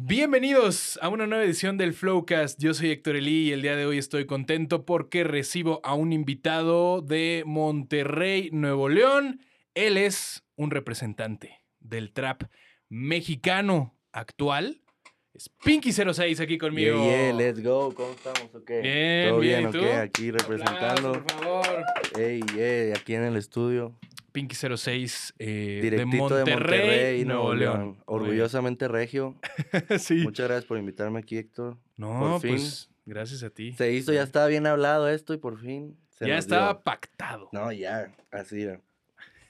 Bienvenidos a una nueva edición del Flowcast. Yo soy Héctor Elí y el día de hoy estoy contento porque recibo a un invitado de Monterrey, Nuevo León. Él es un representante del trap mexicano actual. Es Pinky06 aquí conmigo. Yeah, yeah, let's go. ¿Cómo estamos? ¿O qué? Bien, ¿Todo bien, bien. Aquí representando. Aplausos, por favor. Ey, yeah, aquí en el estudio. Pinky06 eh, de Monterrey, Nuevo León. Orgullosamente regio. sí. Muchas gracias por invitarme aquí, Héctor. No, por fin. pues gracias a ti. Se hizo, ya estaba bien hablado esto y por fin se ya estaba dio. pactado No, ya, así era.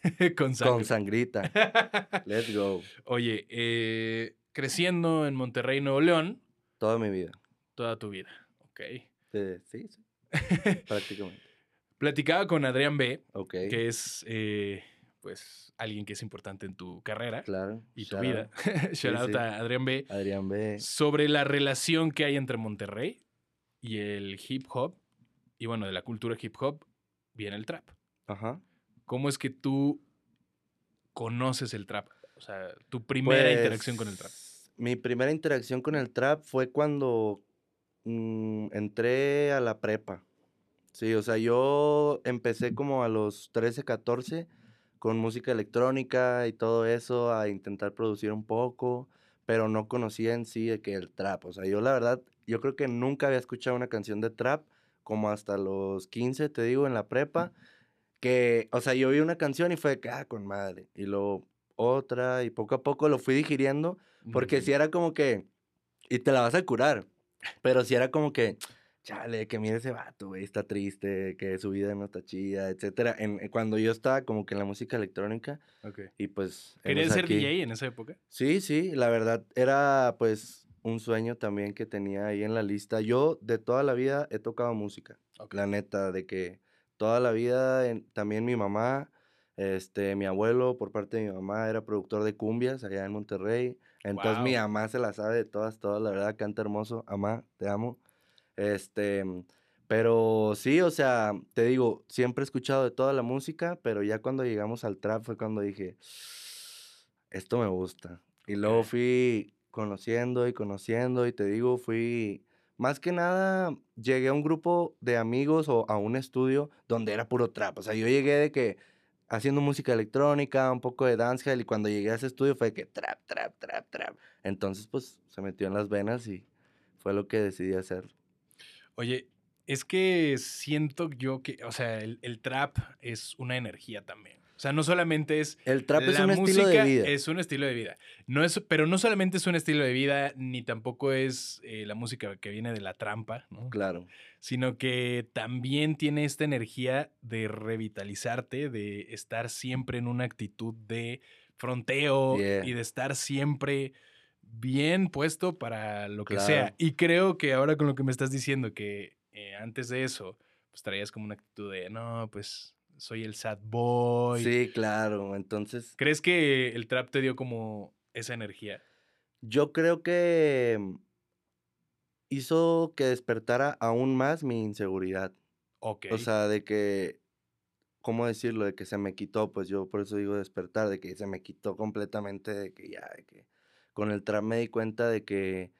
con sangre. Con sangrita. Let's go. Oye, eh, creciendo en Monterrey, Nuevo León, Toda mi vida. toda tu vida. Ok. Eh, Sí, sí. Prácticamente. Platicaba con Adrián B., Ok. que es, eh, pues, alguien que es importante en tu carrera Claro. y tu vida. out. Shout out sí. a Adrián B. Adrián B. Sobre la relación que hay entre Monterrey y el hip hop. Y bueno, de la cultura hip hop viene el trap. Ajá. ¿Cómo es que tú conoces el trap? O sea, tu primera Pues, interacción con el trap. Mi primera interacción con el trap fue cuando mm, entré a la prepa. Sí, o sea, yo empecé como a los 13, 14 con música electrónica y todo eso, a intentar producir un poco, pero no conocía en sí que el trap. O sea, yo la verdad, yo creo que nunca había escuchado una canción de trap como hasta los 15, te digo, en la prepa, que, o sea, yo oí una canción y fue ah, con madre, y luego otra, y poco a poco lo fui digiriendo, porque si era como que, y te la vas a curar, pero si era como que, chale, que mire ese vato, güey, está triste, que su vida no está chida, etcétera. En, en- cuando yo estaba como que en la música electrónica, Ok. y pues... ¿Querías ser aquí- DJ en esa época? Sí, sí, la verdad era pues un sueño también que tenía ahí en la lista. Yo de toda la vida he tocado música, Ok. la neta, de que toda la vida, en- también mi mamá, este, mi abuelo por parte de mi mamá era productor de cumbias allá en Monterrey. Entonces mi Guau. mamá se la sabe de todas, todas, la verdad, canta hermoso, mamá, te amo. Este, pero sí, o sea, te digo, siempre he escuchado de toda la música, pero ya cuando llegamos al trap fue cuando dije, esto me gusta. Y luego fui conociendo y conociendo y te digo, fui, más que nada, llegué a un grupo de amigos o a un estudio donde era puro trap. O sea, yo llegué de que haciendo música electrónica, un poco de dancehall y cuando llegué a ese estudio fue que trap, trap, trap, trap. Entonces, pues, se metió en las venas y fue lo que decidí hacer. Oye, es que siento yo que, o sea, el, el trap es una energía también. O sea, no solamente es El trap es la un estilo de vida. Es un estilo de vida. No es, pero no solamente es un estilo de vida, ni tampoco es eh, la música que viene de la trampa, ¿no? Claro. sino que también tiene esta energía de revitalizarte, de estar siempre en una actitud de fronteo Yeah. y de estar siempre bien puesto para lo que sea. Y creo que ahora con lo que me estás diciendo, que eh, antes de eso, pues traías como una actitud de, no, pues soy el sad boy. Sí, claro. Entonces, ¿Crees que el trap te dio como esa energía? yo creo que mm, hizo que despertara aún más mi inseguridad. Ok. O sea, de que, ¿cómo decirlo? De que se me quitó, pues yo por eso digo despertar, de que se me quitó completamente, de que ya, de que con el trap me di cuenta de que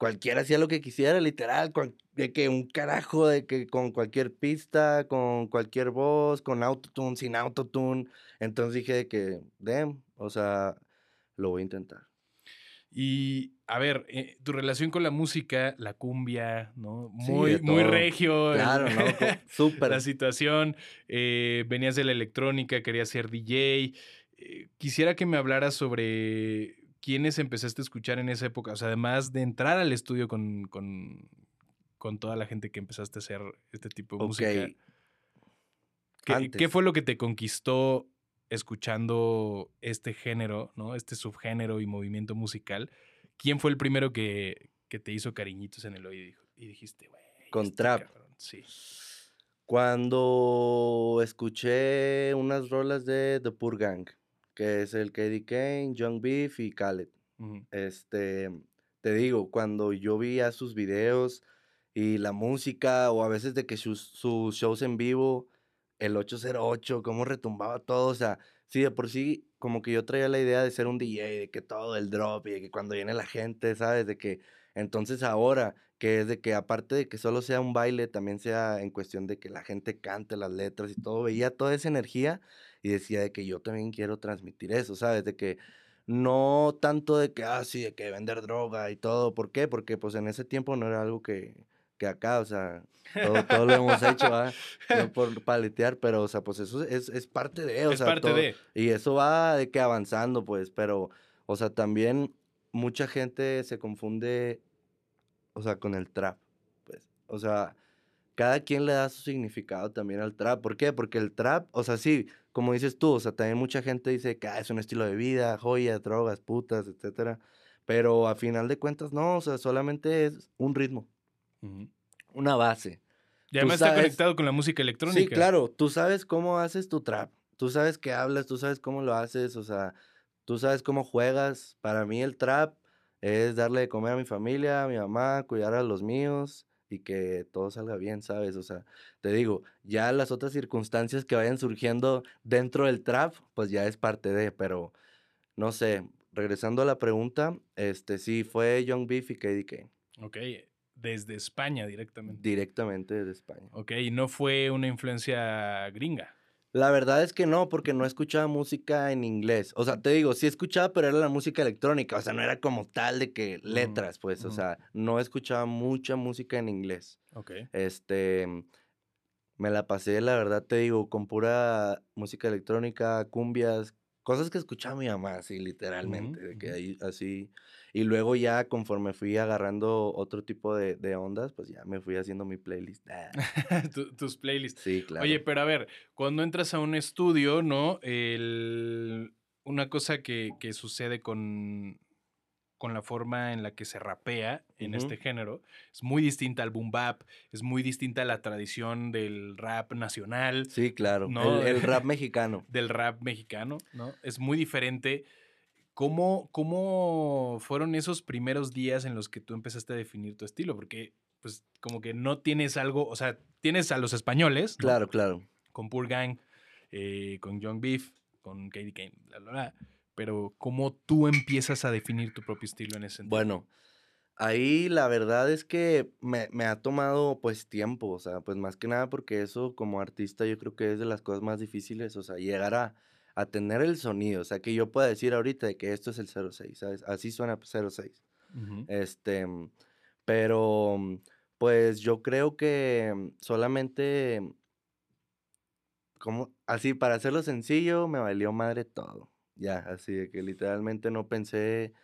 cualquiera hacía lo que quisiera, literal, cual- de que un carajo, de que con cualquier pista, con cualquier voz, con autotune, sin autotune. Entonces dije de que, damn, o sea, lo voy a intentar. Y a ver, eh, tu relación con la música, la cumbia, ¿no? Muy, muy regio. el- Claro, ¿no? Súper. la situación. eh, venías de la electrónica, querías ser DJ. eh, quisiera que me hablaras sobre quiénes empezaste a escuchar en esa época. O sea, además de entrar al estudio con, con, con toda la gente que empezaste a hacer este tipo de música. ¿Qué, qué fue lo que te conquistó escuchando este género, ¿no? Este subgénero y movimiento musical? ¿Quién fue el primero que, que te hizo cariñitos en el oído y dijiste, güey? Con este trap. cabrón"? Sí. Cuando escuché unas rolas de The Pur Gang, que es el KD Kane, Young Beef y Khaled. Este, te digo, cuando yo vi a sus videos y la música, o a veces de que sus, sus shows en vivo, el 808, cómo retumbaba todo, o sea, sí, de por sí, como que yo traía la idea de ser un DJ, de que todo el drop y de que cuando viene la gente, ¿sabes? De que entonces ahora, que es de que aparte de que solo sea un baile, también sea en cuestión de que la gente cante las letras y todo, veía toda esa energía y decía de que yo también quiero transmitir eso, ¿sabes? De que no tanto de que, ah, sí, de que vender droga y todo. ¿Por qué? Porque pues en ese tiempo no era algo que, que acá, o sea, todo, todo lo hemos hecho, ¿va? No por paletear, pero, o sea, pues eso es, es parte de, o Es sea, parte todo- de. y eso va de que avanzando, pues, pero, o sea, también mucha gente se confunde, o sea, con el trap, pues, o sea, cada quien le da su significado también al trap. ¿Por qué? Porque el trap, o sea, sí, como dices tú, o sea, también mucha gente dice que ah, es un estilo de vida, joyas, drogas, putas, etcétera. Pero a final de cuentas, no, o sea, solamente es un ritmo, una base. Y además está sabes- conectado con la música electrónica. Sí, claro, tú sabes cómo haces tu trap, tú sabes qué hablas, tú sabes cómo lo haces, o sea, tú sabes cómo juegas. Para mí el trap es darle de comer a mi familia, a mi mamá, cuidar a los míos y que todo salga bien, ¿sabes? O sea, te digo, ya las otras circunstancias que vayan surgiendo dentro del trap, pues ya es parte de, pero no sé, regresando a la pregunta, este sí fue Young Beef y KDK, Ok, desde España directamente. directamente desde España. Ok, y no fue una influencia gringa. La verdad es que no, porque no escuchaba música en inglés. O sea, te digo, sí escuchaba, pero era la música electrónica. O sea, no era como tal de que letras, pues. O sea, no escuchaba mucha música en inglés. Ok. Este, me la pasé, la verdad te digo, con pura música electrónica, cumbias, cosas que escuchaba mi mamá, así, literalmente. de que ahí, así. Y luego ya, conforme fui agarrando otro tipo de, de ondas, pues ya me fui haciendo mi playlist. Tu- tus playlists. Sí, claro. Oye, pero a ver, cuando entras a un estudio, ¿no? El- una cosa que, que sucede con, con la forma en la que se rapea en este género es muy distinta al boom bap, es muy distinta a la tradición del rap nacional, Sí, claro. No, el, el rap mexicano. del rap mexicano, ¿no? Es muy diferente. ¿Cómo, ¿Cómo fueron esos primeros días en los que tú empezaste a definir tu estilo? Porque, pues, como que no tienes algo, o sea, tienes a los españoles, ¿no? Claro, claro. con Poor Gang, eh, con Young Beef, con Katie Kane, bla, bla, bla. Pero, ¿cómo tú empiezas a definir tu propio estilo en ese sentido? Bueno, ahí la verdad es que me, me ha tomado pues tiempo, o sea, pues más que nada porque eso como artista yo creo que es de las cosas más difíciles, o sea, llegar a, a tener el sonido, o sea, que yo pueda decir ahorita de que esto es el 06, ¿sabes? Así suena 06. Ujú. Este, mm, pero mm, pues yo creo que mm, solamente, como, así para hacerlo sencillo, me valió madre todo. Ya, así de que literalmente no pensé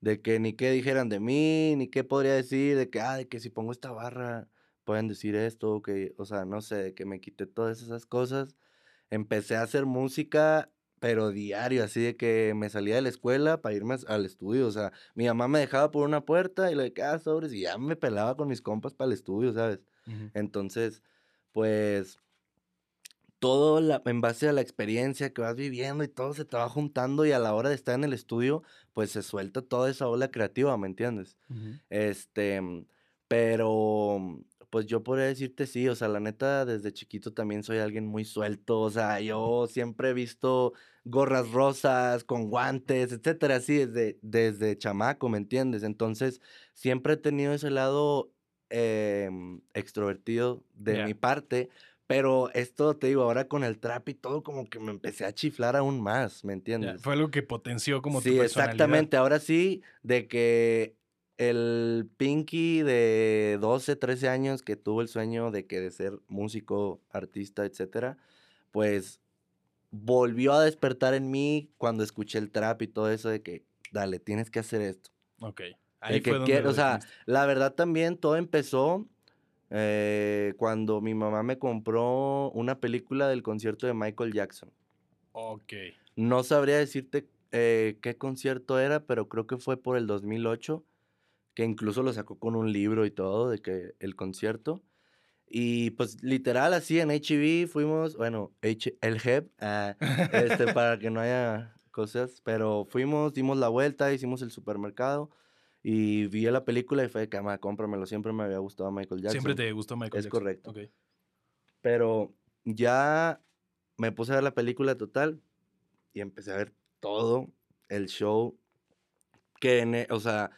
de que ni qué dijeran de mí, ni qué podría decir, de que, ah, de que si pongo esta barra, pueden decir esto, que, o sea, no sé, de que me quité todas esas cosas. Empecé a hacer música, pero diario, así de que me salía de la escuela para irme al estudio, o sea, mi mamá me dejaba por una puerta y le de que, ah, sobres, y ya me pelaba con mis compas para el estudio, ¿sabes? Entonces, pues, todo la- en base a la experiencia que vas viviendo y todo se te va juntando y a la hora de estar en el estudio, pues se suelta toda esa ola creativa, ¿me entiendes? Este, pero, pues yo podría decirte sí, o sea, la neta, desde chiquito también soy alguien muy suelto, o sea, yo siempre he visto gorras rosas con guantes, etcétera, así desde, desde chamaco, ¿me entiendes? Entonces, siempre he tenido ese lado em, extrovertido de mi parte, pero esto, te digo, ahora con el trap y todo, como que me empecé a chiflar aún más, ¿me Ya, entiendes? Fue algo que potenció como tu Sí, exactamente. Ahora sí, de que el Pinky de 12, 13 años que tuvo el sueño de que de ser músico, artista, etcétera, pues volvió a despertar en mí cuando escuché el trap y todo eso de que, dale, tienes que hacer esto. Ok. Ahí que fue donde quiero- lo o sea. La verdad también todo empezó eh, cuando mi mamá me compró una película del concierto de Michael Jackson. Ok. No sabría decirte eh, qué concierto era, pero creo que fue por el 2008, que incluso lo sacó con un libro y todo de que el concierto. Y pues literal así en HB fuimos, bueno, H el HEB, ah, este, para que no haya cosas, pero fuimos, dimos la vuelta, hicimos el supermercado y vi la película y fue de que, "Ma, cómpramelo, siempre me había gustado Michael Jackson. Siempre te gustó Michael Es Jackson. correcto. Ok. Pero ya me puse a ver la película total y empecé a ver todo el show que, en e- o sea,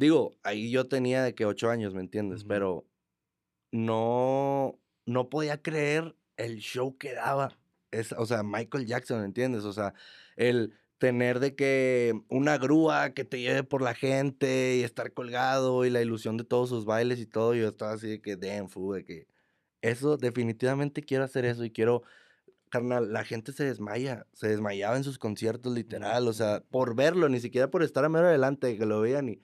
digo, ahí yo tenía de que ocho años, ¿me entiendes? Ujú. Pero no, no podía creer el show que daba. Es, o sea, Michael Jackson, ¿entiendes? O sea, el tener de que una grúa que te lleve por la gente y estar colgado y la ilusión de todos sus bailes y todo, yo estaba así de que, damn, fu, de que eso, definitivamente quiero hacer eso y quiero, carnal, la gente se desmaya, se desmayaba en sus conciertos, literal, o sea, por verlo, ni siquiera por estar a mero adelante, de que lo vean y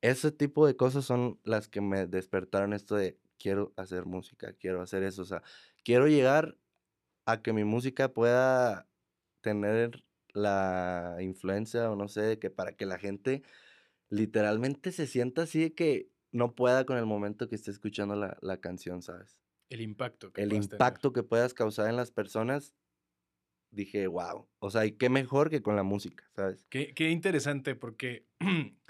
ese tipo de cosas son las que me despertaron esto de quiero hacer música, quiero hacer eso, o sea, quiero llegar a que mi música pueda tener la influencia o no sé, que para que la gente literalmente se sienta así de que no pueda con el momento que esté escuchando la, la canción, ¿sabes? El impacto. que El puedas tener. impacto que puedas causar en las personas, dije, wow, o sea, y qué mejor que con la música, ¿sabes? Qué, qué interesante, porque,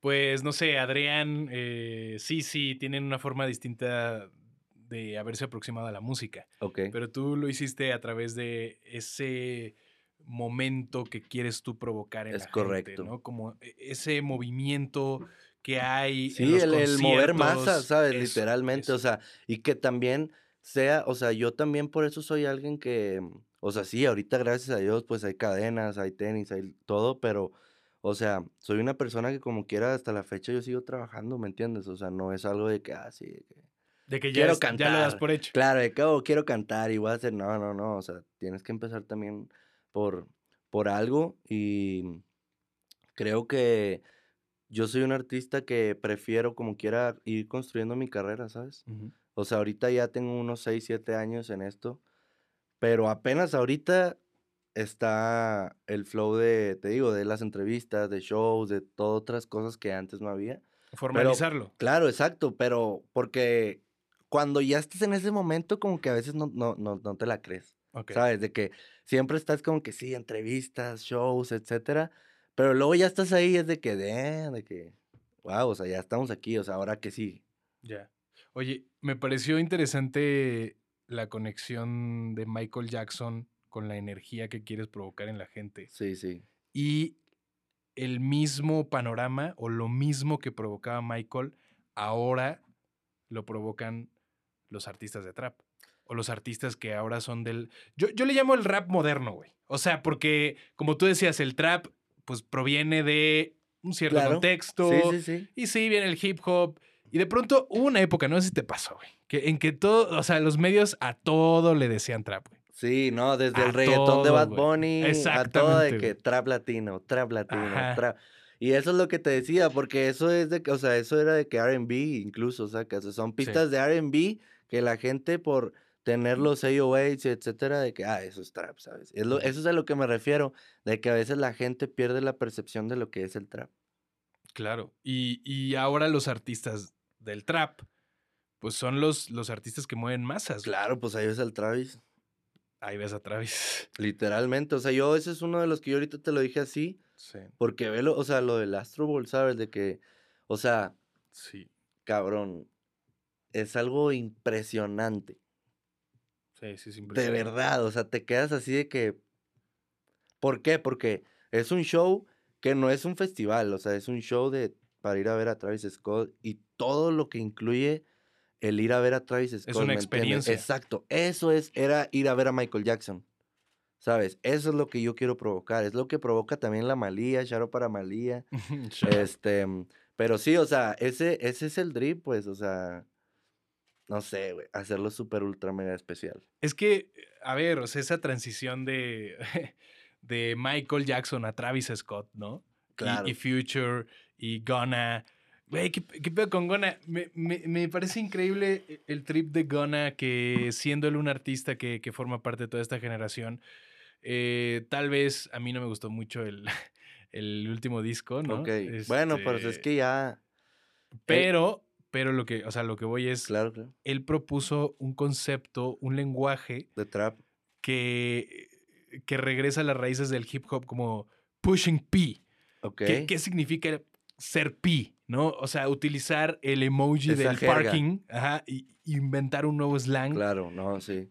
pues, no sé, Adrián, eh, sí, sí, tienen una forma distinta de haberse aproximado a la música, Ok. pero tú lo hiciste a través de ese momento que quieres tú provocar en Es la correcto. gente, ¿no? Como e- ese movimiento que hay en Sí, los el, el mover masas, ¿sabes? eso, Literalmente, o sea, y que también sea, o sea, yo también por eso soy alguien que, o sea, sí, ahorita gracias a Dios, pues hay cadenas, hay tenis, hay todo, pero, o sea, soy una persona que como quiera hasta la fecha yo sigo trabajando, ¿me entiendes? O sea, no es algo de que, ah, sí, de que, de que ya, quiero es- ya lo das cantar. por hecho. claro, de que "Oh, quiero cantar y voy a hacer, no, no, no, o sea, tienes que empezar también por, por algo y creo que yo soy un artista que prefiero como quiera ir construyendo mi carrera, ¿sabes? O sea, ahorita ya tengo unos 6, 7 años en esto, pero apenas ahorita está el flow de, te digo, de las entrevistas, de shows, de todas otras cosas que antes no había. Formalizarlo. Claro, exacto, pero porque cuando ya estás en ese momento como que a veces no, no, no, no te la crees, Ok. ¿sabes? De que siempre estás como que sí, entrevistas, shows, etcétera, pero luego ya estás ahí, es de que, "Damn", de que, wow, o sea, ya estamos aquí, o sea, ahora que sí. Ya. Oye, me pareció interesante la conexión de Michael Jackson con la energía que quieres provocar en la gente. Sí, sí. Y el mismo panorama o lo mismo que provocaba Michael, ahora lo provocan los artistas de trap. O los artistas que ahora son del... Yo, yo le llamo el rap moderno, güey. O sea, porque, como tú decías, el trap pues proviene de un cierto Claro. contexto. Sí, sí, sí. Y sí, viene el hip hop. Y de pronto hubo una época, no sé si te pasó, güey, que, en que todo, o sea, los medios a todo le decían trap, güey. Sí, no, desde A el reggaetón de Bad. Bunny a todo de que trap latino, trap latino, trap. Y eso es lo que te decía, porque eso es de que, o sea, eso era de que R&B incluso, o sea, que son pistas de R&B que la gente por tener los AOAs, etcétera, de que, ah, eso es trap, ¿sabes? Es lo- eso es a lo que me refiero, de que a veces la gente pierde la percepción de lo que es el trap. Claro. Y, y ahora los artistas del trap, pues son los, los artistas que mueven masas. Claro, pues ahí ves al Travis, Ahí ves a Travis. literalmente, o sea, yo ese es uno de los que yo ahorita te lo dije así, Sí, porque velo, o sea, lo del Astro Bowl, ¿sabes? De que, o sea, sí, cabrón, es algo impresionante. sí, sí, es De impresionante. verdad, o sea, te quedas así de que... ¿Por qué? Porque es un show que no es un festival, o sea, es un show de para ir a ver a Travis Scott y todo lo que incluye el ir a ver a Travis Scott. una ¿me entiendes? experiencia. Exacto, eso es, era ir a ver a Michael Jackson. ¿Sabes? Eso es lo que yo quiero provocar. Es lo que provoca también la Malía, Sharo para Malía. Este, pero sí, o sea, ese, ese es el drip, pues, o sea, no sé, güey, hacerlo súper ultra mega especial. Es que, a ver, o sea, esa transición de, de Michael Jackson a Travis Scott, ¿no? Y- Claro. Y, Future y Gunna. Güey, ¿qué, qué pedo con Gunna? Me, me- me parece increíble el trip de Gunna que siendo él un artista que, que forma parte de toda esta generación, eh, tal vez a mí no me gustó mucho el, el último disco, ¿no? Ok, bueno, pero es Este, que ya, Pero, pero lo que, o sea, lo que voy es, claro, claro, él propuso un concepto, un lenguaje de trap, que, que regresa a las raíces del hip hop como pushing P. ok. ¿Qué, qué significa ser P? ¿No? O sea, utilizar el emoji Esa del jerga. parking ajá, y inventar un nuevo slang. Claro, no, sí.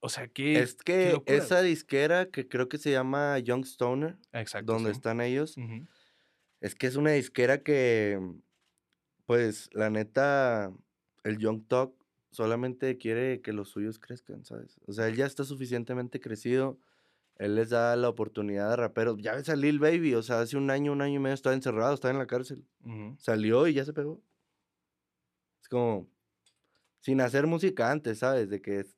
O sea, qué. Es que esa disquera que creo que se llama Young Stoner, Exacto. donde sí. están ellos, es que es una disquera que, pues, la neta, el Young Talk solamente quiere que los suyos crezcan, ¿sabes? O sea, él ya está suficientemente crecido, él les da la oportunidad a raperos. Ya ves a Lil Baby, o sea, hace un año, un año y medio estaba encerrado, estaba en la cárcel. Salió y ya se pegó. Es como, sin hacer música antes, ¿sabes? De que es...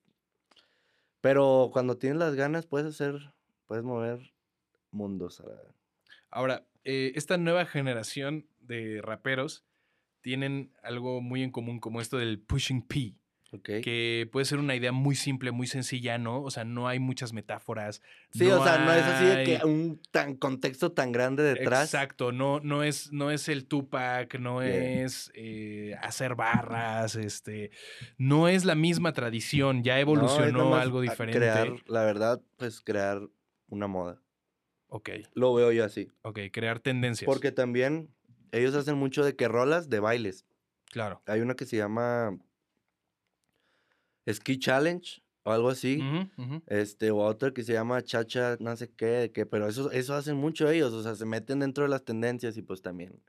Pero cuando tienes las ganas, puedes hacer, puedes mover mundos. Ahora, eh, esta nueva generación de raperos tienen algo muy en común, como esto del pushing P, Que puede ser una idea muy simple, muy sencilla, ¿no? O sea, no hay muchas metáforas. Sí, o sea, no es así de que un tan contexto tan grande detrás. Exacto, no, no, es, no es el Tupac, no Bien. es eh, hacer barras, este, no es la misma tradición, ya evolucionó algo diferente. Crear, la verdad, pues crear una moda. Ok, Lo veo yo así. ok, crear tendencias. Porque también ellos hacen mucho de que rolas de bailes. Claro. Hay una que se llama Ski Challenge o algo así. Este, o otra que se llama Chacha, no sé qué, qué, pero eso, eso hacen mucho ellos, o sea, se meten dentro de las tendencias y pues también.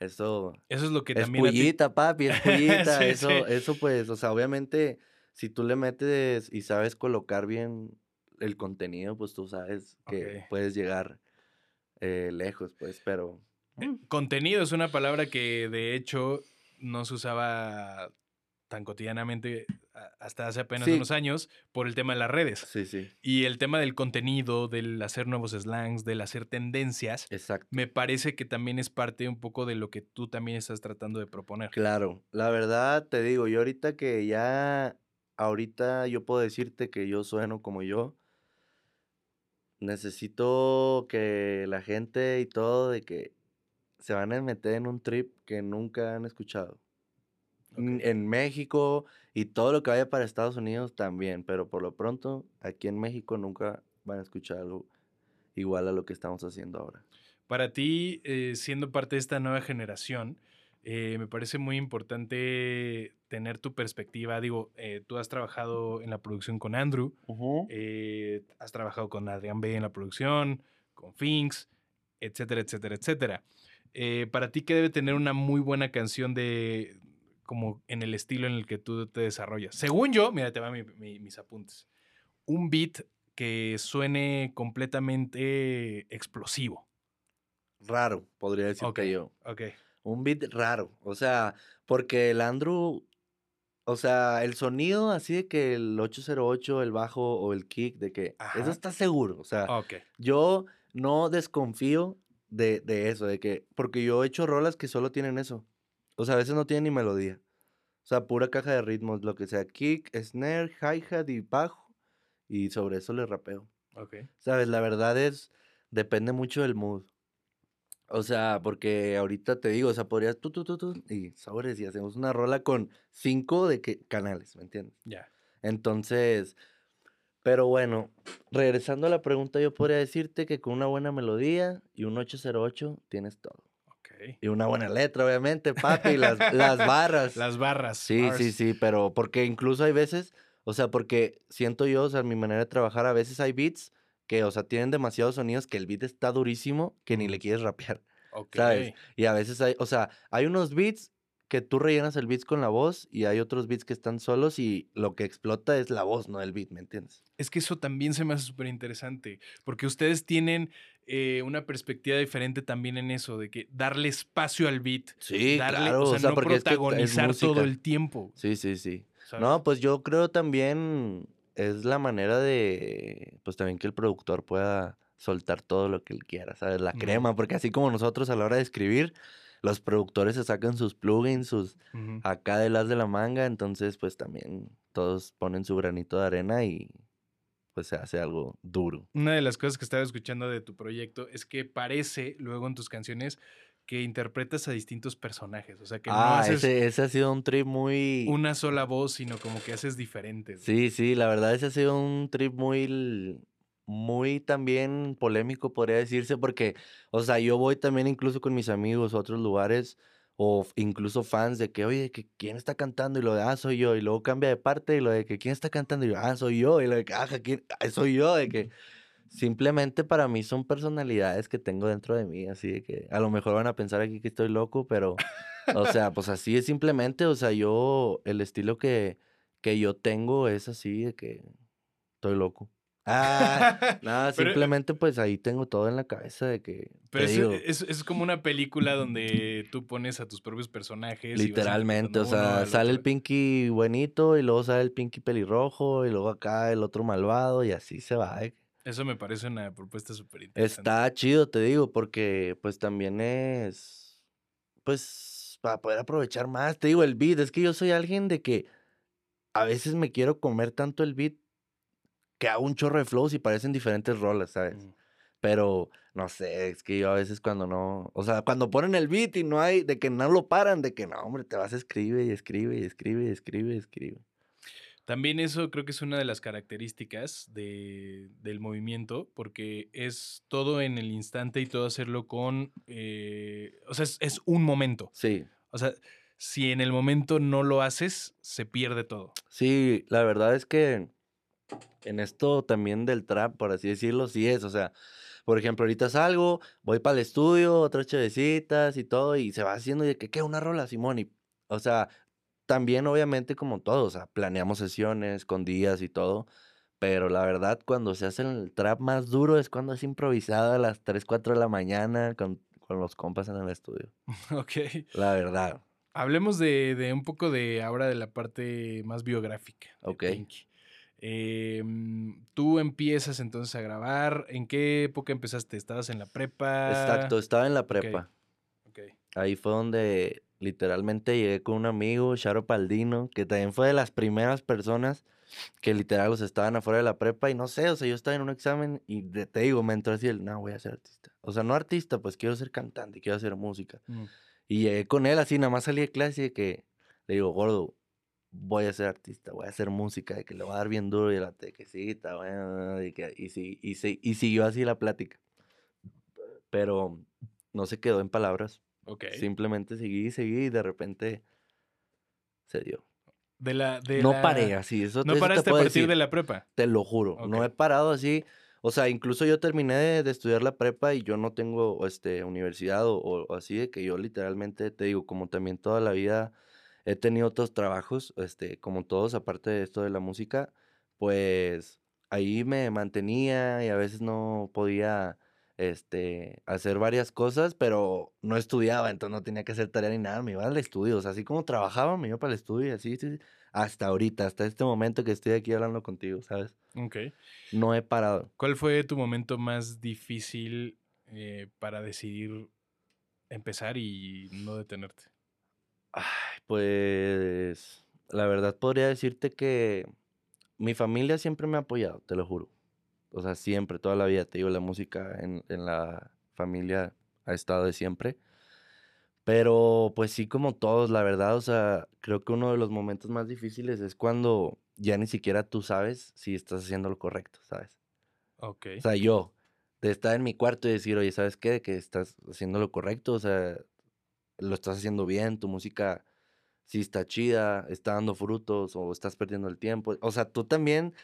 Eso Eso es lo que es también a ti- pullita, papi, es pullita. Sí, eso, sí. eso pues, o sea, obviamente, si tú le metes y sabes colocar bien el contenido, pues tú sabes que puedes llegar eh, lejos, pues, pero. Eh, mm, Contenido es una palabra que de hecho no se usaba tan cotidianamente hasta hace apenas Sí. unos años por el tema de las redes. Sí, sí, Y el tema del contenido, del hacer nuevos slangs, del hacer tendencias, exacto. me parece que también es parte un poco de lo que tú también estás tratando de proponer. Claro, la verdad te digo, yo ahorita que ya, ahorita yo puedo decirte que yo sueno como yo, necesito que la gente y todo de que se van a meter en un trip que nunca han escuchado. En México y todo lo que vaya para Estados Unidos también, pero por lo pronto aquí en México nunca van a escuchar algo igual a lo que estamos haciendo ahora. Para ti, eh, siendo parte de esta nueva generación, eh, me parece muy importante tener tu perspectiva. Digo, eh, tú has trabajado en la producción con Andrew, has trabajado con Adrián B en la producción, con Finks, etcétera, etcétera, etcétera. Eh, para ti, ¿qué debe tener una muy buena canción de como en el estilo en el que tú te desarrollas? Según yo, mira, te van mi- mi- mis apuntes. Un beat que suene completamente explosivo. Raro, podría decirte Ok, yo. ok. Un beat raro. O sea, porque el Andrew. O sea, el sonido así de que el 808, el bajo o el kick, de que Ajá. eso está seguro. O sea, yo no desconfío de, de eso, de que. Porque yo he hecho rolas que solo tienen eso. O sea, a veces no tienen ni melodía. O sea, pura caja de ritmos, lo que sea, kick, snare, hi-hat y bajo. Y sobre eso le rapeo. Ok. ¿Sabes? La verdad es, depende mucho del mood. O sea, porque ahorita te digo, o sea, podrías tú, tú, tú, tú, y sobres, y hacemos una rola con cinco de que, canales, ¿me entiendes? Ya. Entonces, pero bueno, regresando a la pregunta, yo podría decirte que con una buena melodía y un 808 tienes todo. Y una buena letra, obviamente, papi, las, las barras. Las barras. Sí, sí, bars. sí, pero porque incluso hay veces, o sea, porque siento yo, o sea, mi manera de trabajar, a veces hay beats que, o sea, tienen demasiados sonidos que el beat está durísimo que ni le quieres rapear. ¿sabes? Y a veces hay, o sea, hay unos beats que tú rellenas el beat con la voz y hay otros beats que están solos y lo que explota es la voz, no el beat, ¿me entiendes? Es que eso también se me hace súper interesante, porque ustedes tienen eh, una perspectiva diferente también en eso, de que darle espacio al beat, Sí, darle, claro, o sea, no es que protagonizar todo el tiempo. Sí, sí, sí. ¿sabes? No, pues yo creo también es la manera de, pues también que el productor pueda soltar todo lo que él quiera, ¿sabes? La crema, porque así como nosotros a la hora de escribir, los productores se sacan sus plugins, sus Ujú. acá de las de la manga, entonces pues también todos ponen su granito de arena y pues se hace algo duro. Una de las cosas que estaba escuchando de tu proyecto es que parece luego en tus canciones que interpretas a distintos personajes, o sea, que no ah, haces ese, ese ha sido un trip muy... una sola voz, sino como que haces diferentes. Sí, sí, la verdad ese ha sido un trip muy, muy también polémico, podría decirse, porque, o sea, yo voy también incluso con mis amigos a otros lugares o incluso fans de que, oye, que quién está cantando y lo de, ah, soy yo, y luego cambia de parte y lo de que quién está cantando y yo, ah, soy yo, y lo de que, ah, ¿quién? Ah, soy yo, de que simplemente para mí son personalidades que tengo dentro de mí, así de que a lo mejor van a pensar aquí que estoy loco, pero, o sea, pues así es simplemente, o sea, yo, el estilo que, que yo tengo es así de que estoy loco. Ah, nada, Pero- simplemente pues ahí tengo todo en la cabeza de que, Pero es, digo, es- es como una película donde tú pones a tus propios personajes. y Literalmente, o sea, al sale el. Pinky buenito y luego sale el Pinky pelirrojo y luego acá el otro malvado y así se va. ¿eh? Eso me parece una propuesta súper interesante. Está chido, te digo, porque pues también es, pues, para poder aprovechar más. Te digo, el beat, es que yo soy alguien de que a veces me quiero comer tanto el beat que hago un chorro de flows y parecen diferentes rolas, ¿sabes? Mm. Pero no sé, es que yo a veces cuando no, o sea, cuando ponen el beat y no hay, de que no lo paran, de que no, hombre, te vas a escribir y escribe y escribe y escribe y escribe. También eso creo que es una de las características de- del movimiento, porque es todo en el instante y todo hacerlo con, eh, o sea, es, es un momento. Sí, O sea, si en el momento no lo haces, se pierde todo. sí, la verdad es que en esto también del trap, por así decirlo, sí es, o sea, por ejemplo, ahorita salgo, voy para el estudio, otras chevecitas y todo, y se va haciendo y de que, ¿qué? Una rola, Simón, y, o sea, también obviamente como todo, o sea, planeamos sesiones con días y todo, pero la verdad cuando se hace el trap más duro es cuando es improvisado a las 3, 4 de la mañana con, con los compas en el estudio, ok. la verdad. Hablemos de, de un poco de ahora de la parte más biográfica. Ok. Pinky. Eh, mm, tú empiezas entonces a grabar. ¿En qué época empezaste? ¿Estabas en la prepa? Exacto, estaba en la prepa. Ok. Ahí fue donde literalmente llegué con un amigo, Charo Paldino, que también fue de las primeras personas que literal los estaban afuera de la prepa y no sé, o sea, yo estaba en un examen y de- te digo, me entró así el, no, voy a ser artista. O sea, no artista, pues quiero ser cantante, quiero hacer música. Mm. Y llegué con él así, nada más salí de clase y que le digo, gordo, voy a ser artista, voy a hacer música, de que le voy a dar bien duro y la está bueno, y, que, y, sí, y, sí- y siguió así la plática. Pero no se quedó en palabras. Ok. Simplemente seguí y seguí y de repente se dio. De la, de no la- paré así, eso, No eso te paraste a partir decir, de la prepa. te lo juro. No he parado así. O sea, incluso yo terminé de, de estudiar la prepa y yo no tengo este, universidad o, o así de que yo literalmente, te digo, como también toda la vida he tenido otros trabajos, este, como todos, aparte de esto de la música, pues ahí me mantenía y a veces no podía este, hacer varias cosas, pero no estudiaba, entonces no tenía que hacer tarea ni nada, me iba al estudio, o sea, así como trabajaba, me iba para el estudio y así, sí, sí, hasta ahorita, hasta este momento que estoy aquí hablando contigo, ¿sabes? Ok. No he parado. ¿Cuál fue tu momento más difícil eh, para decidir empezar y no detenerte? Ay, pues la verdad podría decirte que mi familia siempre me ha apoyado, te lo juro. O sea, siempre, toda la vida, te digo, la música en, en la familia ha estado de siempre. Pero pues sí, como todos, la verdad, o sea, creo que uno de los momentos más difíciles es cuando ya ni siquiera tú sabes si estás haciendo lo correcto, ¿sabes? Ok. O sea, yo, de estar en mi cuarto y decir, oye, ¿sabes qué? Que estás haciendo lo correcto, o sea, lo estás haciendo bien, tu música sí está chida, está dando frutos o estás perdiendo el tiempo. O sea, tú también,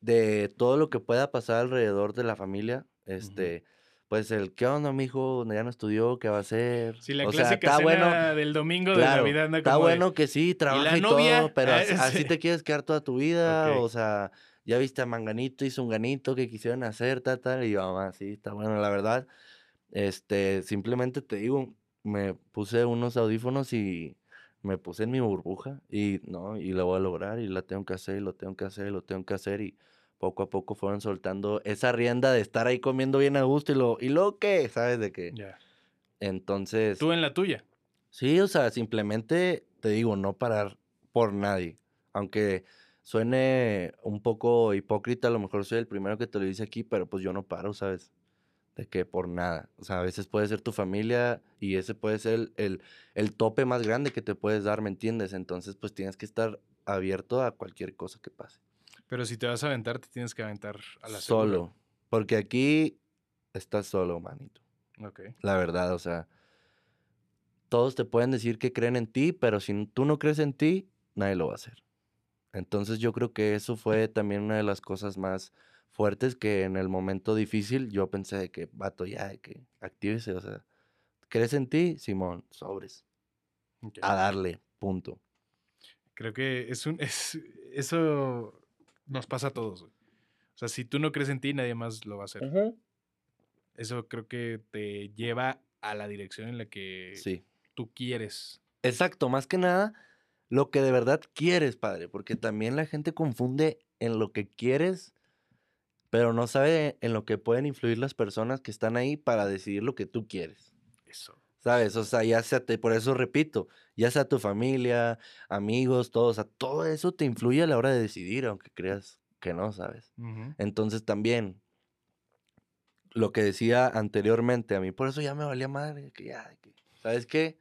de todo lo que pueda pasar alrededor de la familia, este, pues el, ¿qué onda, mijo? Ya no estudió, ¿qué va a hacer? Sí, la o sea, clásica está bueno, del domingo de Claro, Navidad. ¿no? está de, bueno que sí, trabaja y, todo, pero Ah, así, así sí. te quieres quedar toda tu vida, o sea, ya viste a Manganito y Zunganito que quisieron hacer, tal, tal, y yo, mamá, sí, está bueno, la verdad, este, simplemente te digo, me puse unos audífonos y me puse en mi burbuja, y no, y lo voy a lograr, y la tengo que hacer, y lo tengo que hacer, y lo tengo que hacer, y poco a poco fueron soltando esa rienda de estar ahí comiendo bien a gusto, y lo, y lo que, ¿sabes? De que, Ya. entonces... Tú en la tuya. Sí, o sea, simplemente te digo, no parar por nadie. Aunque suene un poco hipócrita, a lo mejor soy el primero que te lo dice aquí, pero pues yo no paro, ¿sabes? De que por nada. O sea, a veces puede ser tu familia y ese puede ser el, el, el tope más grande que te puedes dar, ¿me entiendes? Entonces, pues tienes que estar abierto a cualquier cosa que pase. Pero si te vas a aventar, te tienes que aventar a la. Solo. Porque aquí estás solo, manito. Ok. La verdad, o sea, todos te pueden decir que creen en ti, pero si tú no crees en ti, nadie lo va a hacer. Entonces yo creo que eso fue también una de las cosas más fuertes que en el momento difícil yo pensé de que, vato, ya, de que actívese, o sea, ¿crees en ti? Simón, sobres. A darle, punto. Creo que es un. Es, eso nos pasa a todos, güey. O sea, si tú no crees en ti, nadie más lo va a hacer. Eso creo que te lleva a la dirección en la que Sí. tú quieres. Exacto, más que nada, lo que de verdad quieres, padre, porque también la gente confunde en lo que quieres, pero no sabe en lo que pueden influir las personas que están ahí para decidir lo que tú quieres. Eso. ¿Sabes? O sea, ya sea, te, por eso repito, ya sea tu familia, amigos, todo, o sea, todo eso te influye a la hora de decidir, aunque creas que no, ¿sabes? Entonces también, lo que decía anteriormente, a mí por eso ya me valía madre, que ya, que, ¿sabes qué?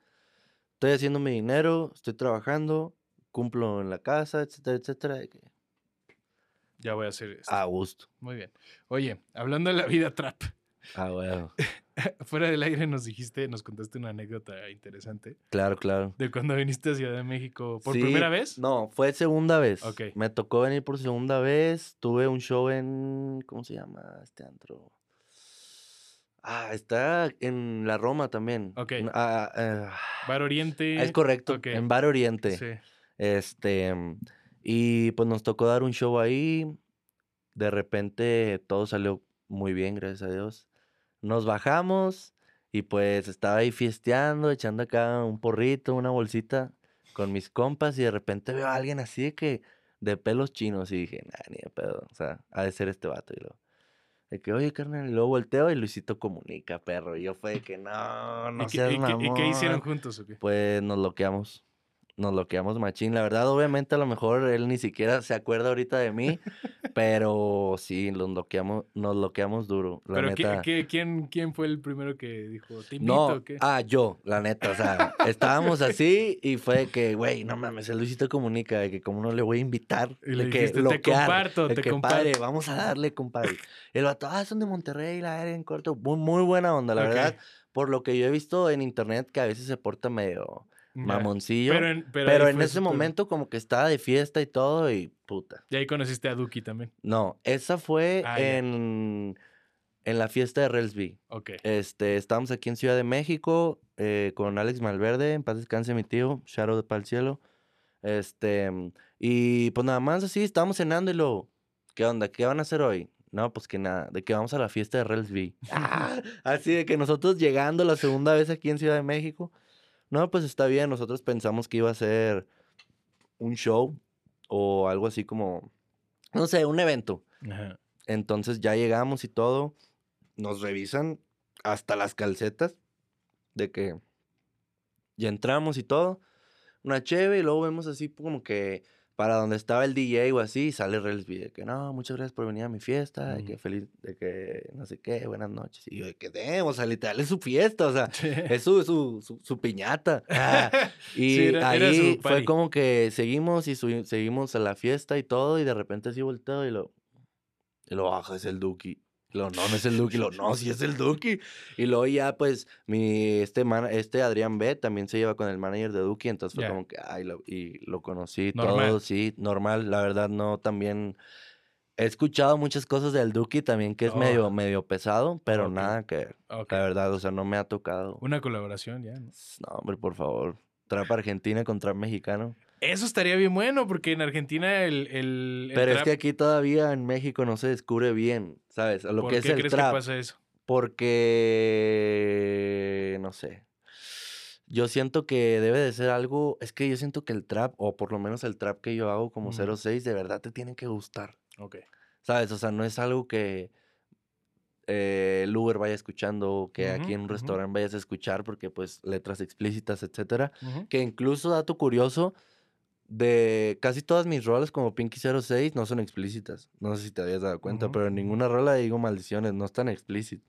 Estoy haciendo mi dinero, estoy trabajando, cumplo en la casa, etcétera, etcétera, de que, Ya voy a hacer esto. a gusto. Muy bien. Oye, hablando de la vida trap, Ah, bueno. fuera del aire nos dijiste, nos contaste una anécdota interesante Claro, claro. de cuando viniste a Ciudad de México por Sí, primera vez. No, fue segunda vez. Ok. Me tocó venir por segunda vez. Tuve un show en. ¿Cómo se llama este antro? Ah, está en la Roma también. Ok. N- ah, ah, Bar Oriente. es correcto, ok. en Bar Oriente. Sí. Este. Y pues nos tocó dar un show ahí. De repente todo salió muy bien, gracias a Dios. Nos bajamos y pues estaba ahí fiesteando, echando acá un porrito, una bolsita con mis compas y de repente veo a alguien así de que de pelos chinos y dije, nah, ni de pedo, o sea, ha de ser este vato y luego. De que, oye, carnal, y luego volteo y Luisito comunica, perro. Y yo fue de que, no, no ¿Y, qué, seas y qué- y qué hicieron mamón". juntos? o qué? Pues nos loqueamos. Nos loqueamos machín. La verdad, obviamente, a lo mejor él ni siquiera se acuerda ahorita de mí. pero sí, nos loqueamos, nos loqueamos duro. La ¿Pero qué- neta. qué- quién, quién fue el primero que dijo, te invito? No, o qué? ah, yo, la neta, o sea, estábamos así y fue que, güey, no mames, el Luisito comunica, de que como no le voy a invitar, Y le de que dijiste, "Te comparto, de te que, comparto". padre, vamos a darle, compadre. El vato, ah, son de Monterrey, la era en corto, muy, muy buena onda, la verdad, por lo que yo he visto en internet que a veces se porta medio. Mamoncillo, Pero en, pero en ese momento como que estaba de fiesta y todo y puta. Y ahí conociste a Duki también. No, esa fue Ah, en, en la fiesta de Relsby. Ok. Este, estábamos aquí en Ciudad de México eh, con Alex Malverde, en paz descanse mi tío, Shadow de Pal Cielo. Este, y pues nada más así, estábamos cenando y luego, ¿qué onda? ¿Qué van a hacer hoy? No, pues que nada, de que vamos a la fiesta de Relsby. Ah, así de que nosotros llegando la segunda vez aquí en Ciudad de México, no, pues está bien, nosotros pensamos que iba a ser un show o algo así como, no sé, un evento. Ajá. Entonces ya llegamos y todo. Nos revisan hasta las calcetas. De que ya entramos y todo. Una cheve y luego vemos así como que para donde estaba el DJ o así, sale Relsby de que no, muchas gracias por venir a mi fiesta, de que feliz, de que no sé qué, buenas noches. Y yo de que, "Damn, o sea, literal es su fiesta, o sea, Sí. es su, su, su, su piñata. Ah, y Sí, era- ahí fue como que seguimos y seguimos a la fiesta y todo, y de repente así volteo y lo, y lo baja, es el Duki. Y lo, no, no es el Duki, lo, no, sí es el Duki. Y luego ya, pues, mi, este, man, este Adrián B también se lleva con el manager de Duki, entonces fue como que, ay, lo, y lo conocí Normal. todo, sí, normal, la verdad, no, también... He escuchado muchas cosas del Duki también que es Oh. medio, medio pesado, pero nada que. La verdad, o sea, no me ha tocado. Una colaboración ya. ¿no? No, hombre, por favor. Trap argentina con trap mexicano. Eso estaría bien bueno porque en Argentina el, el, el Pero es que aquí todavía en México no se descubre bien, ¿sabes? Lo ¿por que es qué el crees trap. que pasa eso? Porque no sé. Yo siento que debe de ser algo. Es que yo siento que el trap, o por lo menos el trap que yo hago como Ujú. 06, de verdad te tiene que gustar. Ok. ¿Sabes? O sea, no es algo que eh, el Uber vaya escuchando, o que aquí en un restaurante vayas a escuchar, porque pues letras explícitas, etcétera. Que incluso, dato curioso, de casi todas mis rolas como Pinky 06 no son explícitas. No sé si te habías dado cuenta, pero en ninguna rola digo maldiciones, no están explícitas.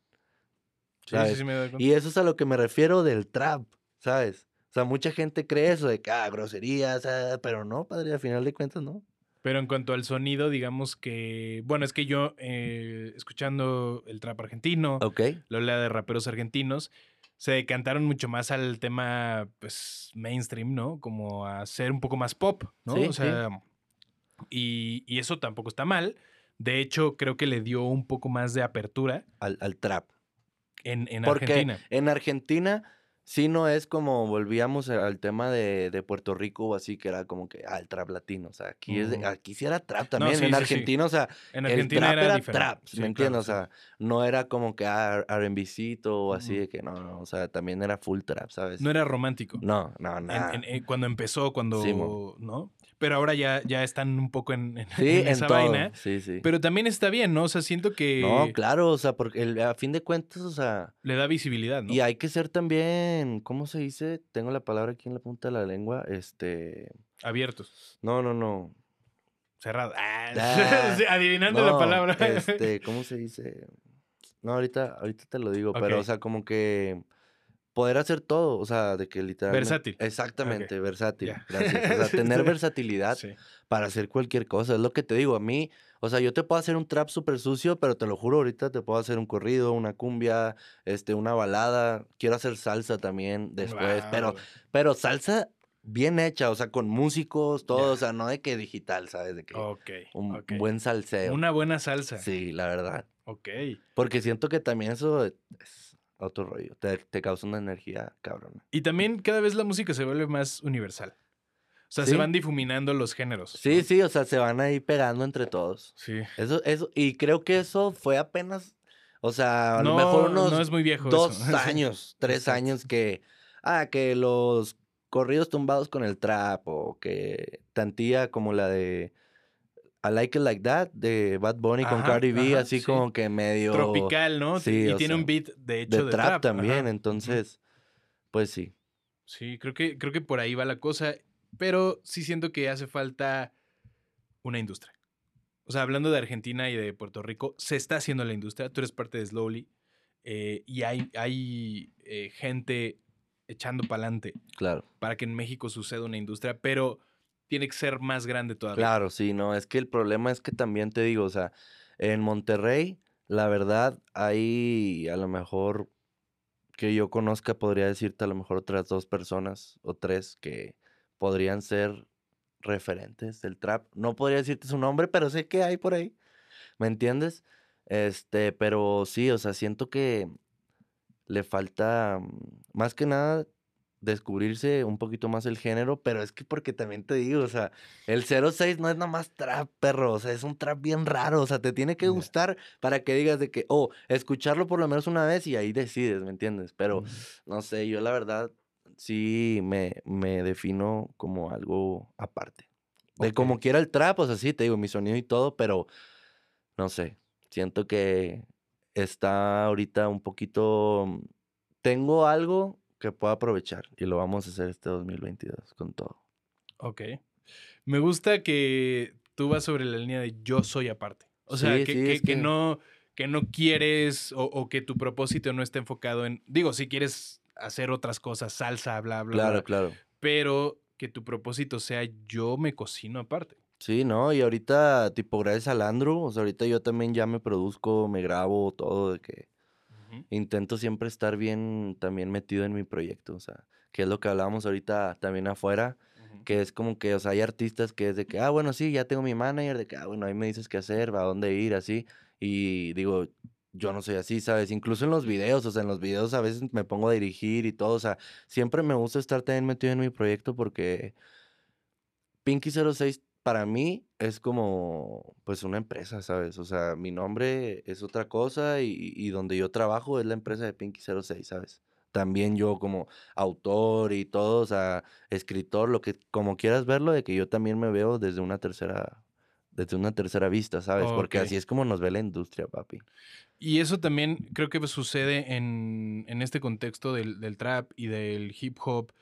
Sí, sí, sí, me doy cuenta. Y eso es a lo que me refiero del trap, ¿sabes? O sea, mucha gente cree eso de que, ah, groserías, ah, pero no, padre, al final de cuentas no. Pero en cuanto al sonido, digamos que, bueno, es que yo, eh, escuchando el trap argentino, Ok. la oleada de raperos argentinos, se decantaron mucho más al tema, pues, mainstream, ¿no? Como a ser un poco más pop, ¿no? Sí, o sea, y, y eso tampoco está mal. De hecho, creo que le dio un poco más de apertura Al, al trap. en, en Porque Argentina. en Argentina sí no es como volvíamos al tema de, de Puerto Rico o así, que era como que, ah, el trap latino. O sea, aquí, es de- aquí sí era trap también. sí, en sí, sí. Argentina, o sea, En el Argentina trap era, trap, ¿me claro, entiendes? O sea, no era como que ah, R&Bcito o así de que no, no, o sea, también era full trap, ¿sabes? no era romántico. no, no, nada. en- en- cuando empezó, cuando. ¿no? Pero ahora ya, ya están un poco en, esa todo. vaina. Sí, sí. Pero también está bien, ¿no? O sea, siento que No, claro, o sea, porque el- a fin de cuentas, o sea, le da visibilidad, ¿no? y hay que ser también, ¿cómo se dice? Tengo la palabra aquí en la punta de la lengua, este, Abiertos. no, no, no. Cerrado. Ah, Ah, adivinando la palabra. Este, ¿cómo se dice? No, ahorita, ahorita te lo digo, pero, o sea, como que poder hacer todo, o sea, de que literalmente. Versátil. Exactamente, versátil. Ya. Gracias. O sea, tener versatilidad Sí. para hacer cualquier cosa. Es lo que te digo. A mí, o sea, yo te puedo hacer un trap súper sucio, pero te lo juro, ahorita te puedo hacer un corrido, una cumbia, este, una balada. Quiero hacer salsa también después, pero, pero salsa bien hecha, o sea, con músicos, todo, o sea, no de que digital, ¿sabes? De que Ok. un buen salseo. Una buena salsa. Sí, la verdad. Ok. Porque siento que también eso es otro rollo. Te, te causa una energía cabrona. Y también cada vez la música se vuelve más universal. O sea, se van difuminando los géneros. Sí, sí, o sea, se van ahí pegando entre todos. Sí. Eso, eso, y creo que eso fue apenas, o sea, a lo No, mejor unos no es muy viejo dos eso. años, tres años que, ah, que los corridos tumbados con el trap o que tantía como la de I Like It Like That de Bad Bunny con Cardi B, ajá, así sí. como que medio Tropical, ¿no? Sí, y tiene un beat, de hecho, de, de, trap, también, Ajá. entonces, pues sí. Sí, creo que, creo que por ahí va la cosa, pero sí siento que hace falta una industria. O sea, hablando de Argentina y de Puerto Rico, se está haciendo la industria, tú eres parte de Slowly eh, y hay, hay eh, gente echando para adelante Claro. para que en México suceda una industria, pero tiene que ser más grande todavía. Claro, sí, no, es que el problema es que también te digo, o sea, en Monterrey, la verdad, hay a lo mejor que yo conozca, podría decirte a lo mejor otras dos personas o tres que podrían ser referentes del trap. No podría decirte su nombre, pero sé que hay por ahí, ¿me entiendes? Este, pero sí, o sea, siento que le falta, mm, más que nada, descubrirse un poquito más el género, pero es que porque también te digo, o sea, el 06 no es nada más trap, perro, o sea, es un trap bien raro, o sea, te tiene que gustar para que digas de que, oh, escucharlo por lo menos una vez y ahí decides, ¿me entiendes? Pero, no sé, yo la verdad sí me, me defino como algo aparte. De como quiera el trap, o sea, sí, te digo, mi sonido y todo, pero, no sé, siento que está ahorita un poquito, tengo algo que puedo aprovechar y lo vamos a hacer este 2022 con todo. Ok. Me gusta que tú vas sobre la línea de yo soy aparte. O sea, Sí, que, sí, que- es que que- no, que no quieres o, o que tu propósito no esté enfocado en. Digo, si quieres hacer otras cosas, salsa, bla, bla, Claro, bla. claro. Pero que tu propósito sea yo me cocino aparte. Sí, ¿no? Y ahorita, tipo, gracias al Andrew, o sea, ahorita yo también ya me produzco, me grabo, todo, de que intento siempre estar bien también metido en mi proyecto, o sea, que es lo que hablábamos ahorita también afuera, Ujú. que es como que, o sea, hay artistas que es de que, ah, bueno, sí, ya tengo mi manager, de que, ah, bueno, ahí me dices qué hacer, a dónde ir, así, y digo, yo no soy así, ¿sabes? Incluso en los videos, o sea, en los videos a veces me pongo a dirigir y todo, o sea, siempre me gusta estar también metido en mi proyecto porque Pinky 06 para mí es como, pues, una empresa, ¿sabes? O sea, mi nombre es otra cosa y, y donde yo trabajo es la empresa de Pinky 06, ¿sabes? También yo como autor y todo, o sea, escritor, lo que, como quieras verlo, de que yo también me veo desde una tercera, desde una tercera vista, ¿sabes? Porque así es como nos ve la industria, papi. Y eso también creo que sucede en, en este contexto del, del trap y del hip hop,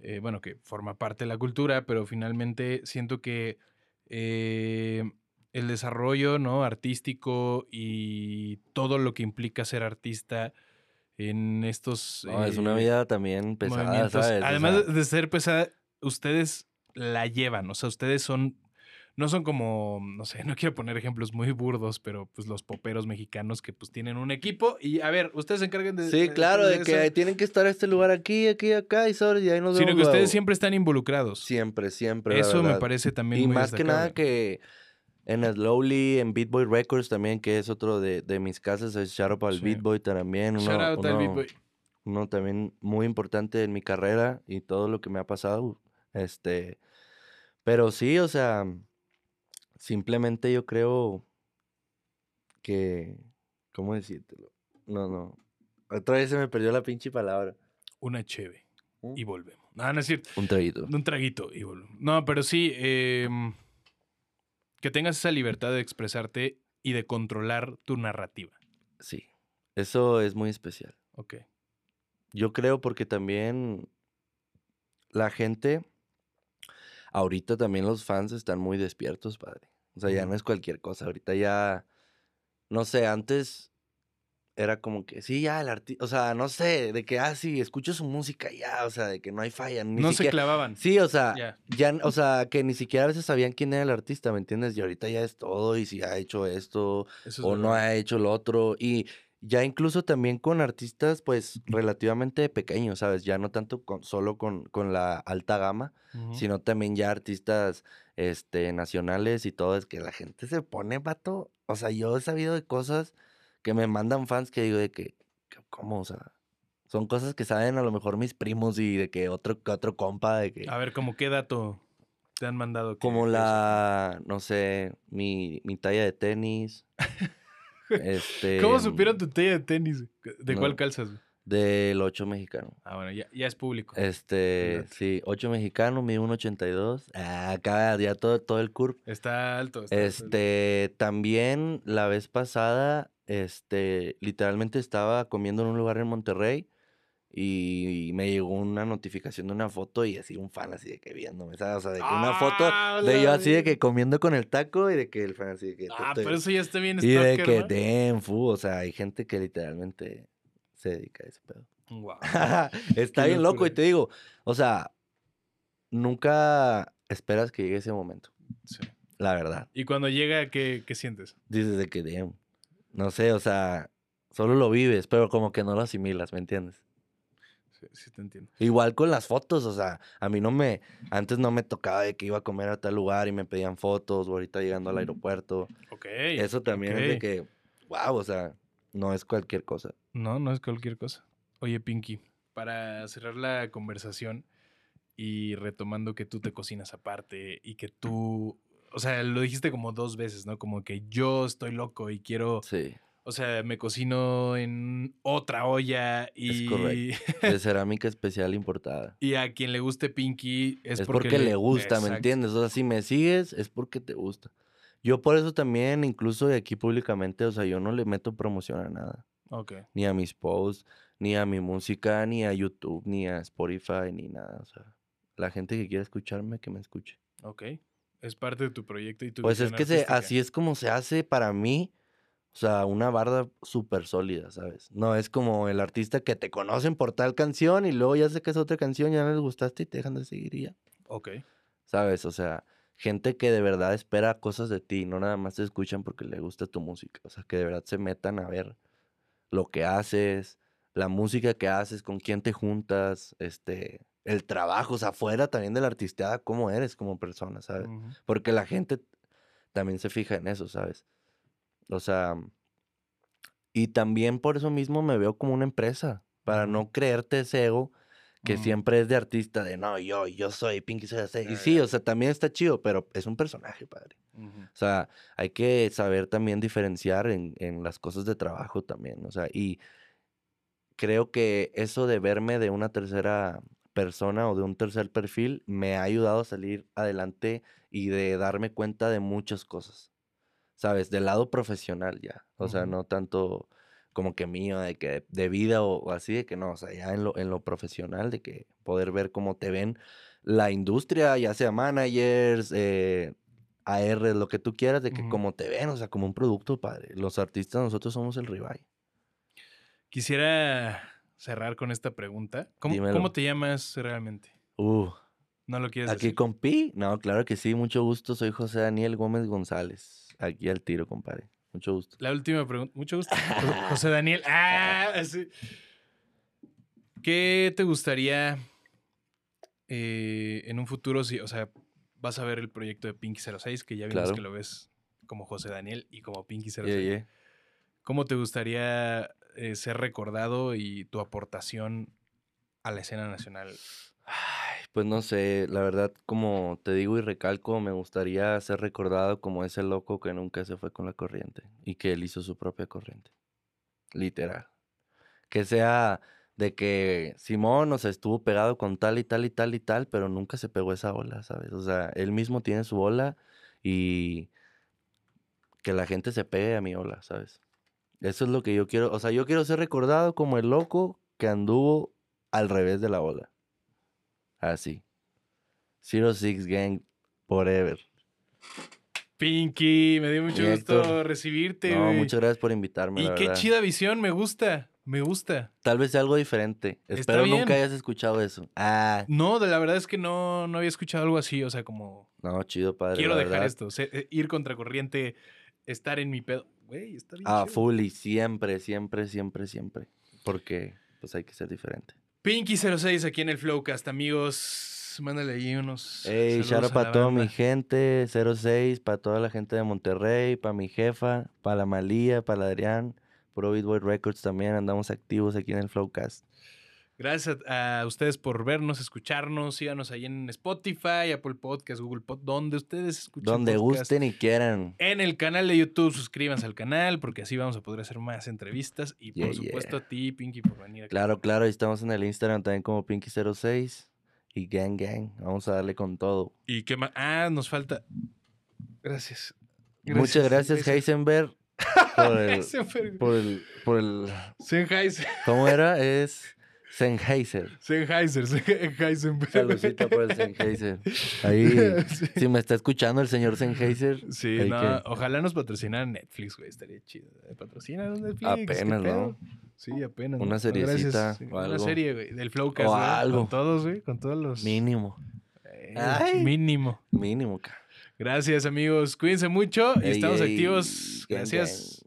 eh, bueno, que forma parte de la cultura, pero finalmente siento que eh, el desarrollo ¿no? artístico y todo lo que implica ser artista en estos No, es una eh, vida también pesada, ¿sabes? O además sea, de ser pesada, ustedes la llevan, o sea, ustedes son no son como, no sé, no quiero poner ejemplos muy burdos, pero pues los poperos mexicanos que pues tienen un equipo y a ver, ustedes se encarguen de... Sí, claro, de, que tienen que estar a este lugar aquí, aquí, acá y sobre y ahí nos Sino que ustedes siempre están involucrados. Siempre, siempre. Eso me parece también Y muy más que nada que en Slowly, en Beat Boy Records también, que es otro de, de mis casas, es Shout Out al Sí. Beat Boy también. Uno, Shout out al Beat Boy. uno también muy importante en mi carrera y todo lo que me ha pasado. Este, pero sí, o sea, simplemente yo creo que, ¿cómo decírtelo? No, no. Otra vez se me perdió la pinche palabra. Una cheve y volvemos. No, no es cierto. Un traguito. Un traguito y volvemos. No, pero sí, em, que tengas esa libertad de expresarte y de controlar tu narrativa. Sí, eso es muy especial. Ok. Yo creo porque también la gente, ahorita también los fans están muy despiertos, padre. O sea, ya no es cualquier cosa. Ahorita ya, no sé, antes era como que, sí, ya el artista, o sea, no sé, de que, ah, sí, escucho su música ya, o sea, de que no hay falla. Ni no se clavaban. Sí, o sea, Ya. ya, o sea, que ni siquiera a veces sabían quién era el artista, ¿me entiendes? Y ahorita ya es todo, y si ha hecho esto, es o no ha hecho lo otro. Y ya incluso también con artistas, pues, relativamente pequeños, ¿sabes? Ya no tanto con, solo con, con la alta gama, sino también ya artistas este, nacionales y todo. Es que la gente se pone, vato. O sea, yo he sabido de cosas que me mandan fans que digo de que, que- ¿cómo? O sea, son cosas que saben a lo mejor mis primos y de que otro, que otro compa, de que... A ver, ¿como qué dato te han mandado? Como la, no sé, mi, mi talla de tenis. este, ¿Cómo supieron tu talla de tenis? ¿De cuál calzas? Del 8 mexicano. Ah, bueno, ya, ya es público. Este, sí, 8 mexicano, mide 1.82. Ah, acá ya todo, todo el curve. Está alto. está alto. Este, también la vez pasada, este, literalmente estaba comiendo en un lugar en Monterrey y, me llegó una notificación de una foto y así un fan así de que viéndome, ¿sabes? O sea, de que una foto ¡Ah, de yo así de que comiendo con el taco y de que el fan así de que... Ah, te- pero eso ya está bien y de que, ¿no? damn, fu, o sea, hay gente que literalmente se dedica a ese pedo. Guau. Está Qué bien loco y te digo, o sea, nunca esperas que llegue ese momento, Sí. la verdad. Y cuando llega, ¿qué, qué sientes? Dices de que, damn, no sé, o sea, solo lo vives, pero como que no lo asimilas, ¿me entiendes? Sí, sí te entiendo. Igual con las fotos, o sea, a mí no me, antes no me tocaba de que iba a comer a tal lugar y me pedían fotos, o ahorita llegando al aeropuerto. Ok. Eso también es de que, wow, o sea, no es cualquier cosa. No, no es cualquier cosa. Oye, Pinky, para cerrar la conversación y retomando que tú te cocinas aparte y que tú, o sea, lo dijiste como dos veces, ¿no? Como que yo estoy loco y quiero, Sí, o sea, me cocino en otra olla y, correcto. de cerámica especial importada. y a quien le guste Pinky es, Es, porque, le gusta, ¿me entiendes? O sea, si me sigues es porque te gusta. Yo por eso también, incluso de aquí públicamente, o sea, yo no le meto promoción a nada. Ok. Ni a mis posts, ni a mi música, ni a YouTube, ni a Spotify, ni nada. O sea, la gente que quiera escucharme, que me escuche. Ok. Es parte de tu proyecto y tu Pues es que se, así es como se hace para mí. O sea, una barda súper sólida, ¿sabes? No es como el artista que te conocen por tal canción y luego ya sé que es otra canción, ya no les gustaste y te dejan de seguir y ya. Ok. ¿Sabes? O sea, gente que de verdad espera cosas de ti, no nada más te escuchan porque le gusta tu música. O sea, que de verdad se metan a ver lo que haces, la música que haces, con quién te juntas, este, el trabajo, o sea, fuera también de la artisteada, cómo eres como persona, ¿sabes? Porque la gente también se fija en eso, ¿sabes? O sea, y también por eso mismo me veo como una empresa, para no creerte ese ego que siempre es de artista, de no, yo, yo soy Pinky. Ya, Y sí, ya. o sea, también está chido, pero es un personaje, padre. O sea, hay que saber también diferenciar en, en las cosas de trabajo también. O sea, y creo que eso de verme de una tercera persona o de un tercer perfil me ha ayudado a salir adelante y de darme cuenta de muchas cosas. ¿Sabes? Del lado profesional ya. O sea, no tanto como que mío, de que de vida o, o así, de que no, o sea, ya en lo, en lo profesional, de que poder ver cómo te ven la industria, ya sea managers, eh, AR, lo que tú quieras, de que Ujú. como te ven, o sea, como un producto, padre. Los artistas, nosotros somos el rival. Quisiera cerrar con esta pregunta. ¿Cómo, cómo te llamas realmente? Uh, No lo quieres Aquí decir. con Pi. No, claro que sí, mucho gusto. Soy José Daniel Gómez González. Aquí al tiro, compadre. Mucho gusto. La última pregunta. Mucho gusto. Jo- José Daniel. Ah, sí. ¿Qué te gustaría eh, en un futuro? Si, o sea, vas a ver el proyecto de Pinky 06, que ya vimos Claro. que lo ves como José Daniel y como Pinky 06. Yeah, yeah. ¿Cómo te gustaría eh, ser recordado y tu aportación a la escena nacional? Pues no sé, la verdad, como te digo y recalco, me gustaría ser recordado como ese loco que nunca se fue con la corriente y que él hizo su propia corriente. Literal. Que sea de que Simón, o sea, estuvo pegado con tal y tal y tal y tal, pero nunca se pegó esa ola, ¿sabes? O sea, él mismo tiene su ola y que la gente se pegue a mi ola, ¿sabes? Eso es lo que yo quiero, o sea, yo quiero ser recordado como el loco que anduvo al revés de la ola. Así. Zero Six Gang Forever. Pinky, me dio mucho Y gusto Héctor, recibirte. No, muchas gracias por invitarme. Y la qué verdad. chida visión, me gusta, me gusta. Tal vez sea algo diferente. Está Espero bien. nunca hayas escuchado eso. Ah, No, de la verdad es que no, no había escuchado algo así, o sea, como no, chido, padre. quiero dejar verdad. esto, eh, ir contracorriente, estar en mi pedo. Güey, está bien. Ah, chido. full y siempre, siempre, siempre, siempre. Porque, pues hay que ser diferente. Pinky06 aquí en el Flowcast, amigos. Mándale ahí unos. Ey, shout para toda mi gente, 06, para toda la gente de Monterrey, para mi jefa, para la Malía, para la Adrián, Pro Beat Boy Records también, andamos activos aquí en el Flowcast. Gracias a, a ustedes por vernos, escucharnos. Síganos ahí en Spotify, Apple Podcast, Google Podcast, donde ustedes escuchen. Donde podcast. gusten y quieran. En el canal de YouTube, suscríbanse al canal porque así vamos a poder hacer más entrevistas. Y por supuesto yeah. a ti, Pinky, por venir aquí. Claro, claro, estamos en el Instagram también como Pinky06 y Gang Gang. Vamos a darle con todo. ¿Y qué más? Ah, nos falta. Gracias. Muchas gracias, Heisenberg, por el, Heisenberg. por el, por el, Sennheiser. ¿cómo era? Es Sennheiser. Sennheiser. Sennheisenberg. Saludcita por el Sennheiser. Ahí, Sí. si me está escuchando el señor Sennheiser, Sí, no, que- ojalá nos patrocinaran Netflix, güey, estaría chido. Patrocinan Netflix. ¿qué Apenas, ¿no? Sí, apenas. Una seriecita Una serie, güey, del Flowcast, O güey, algo. Con todos, güey, con todos los... mínimo, Eh, Ay. Mínimo. mínimo. ca- Gracias, amigos. Cuídense mucho y Ey, estamos ey, activos. gang, Gracias.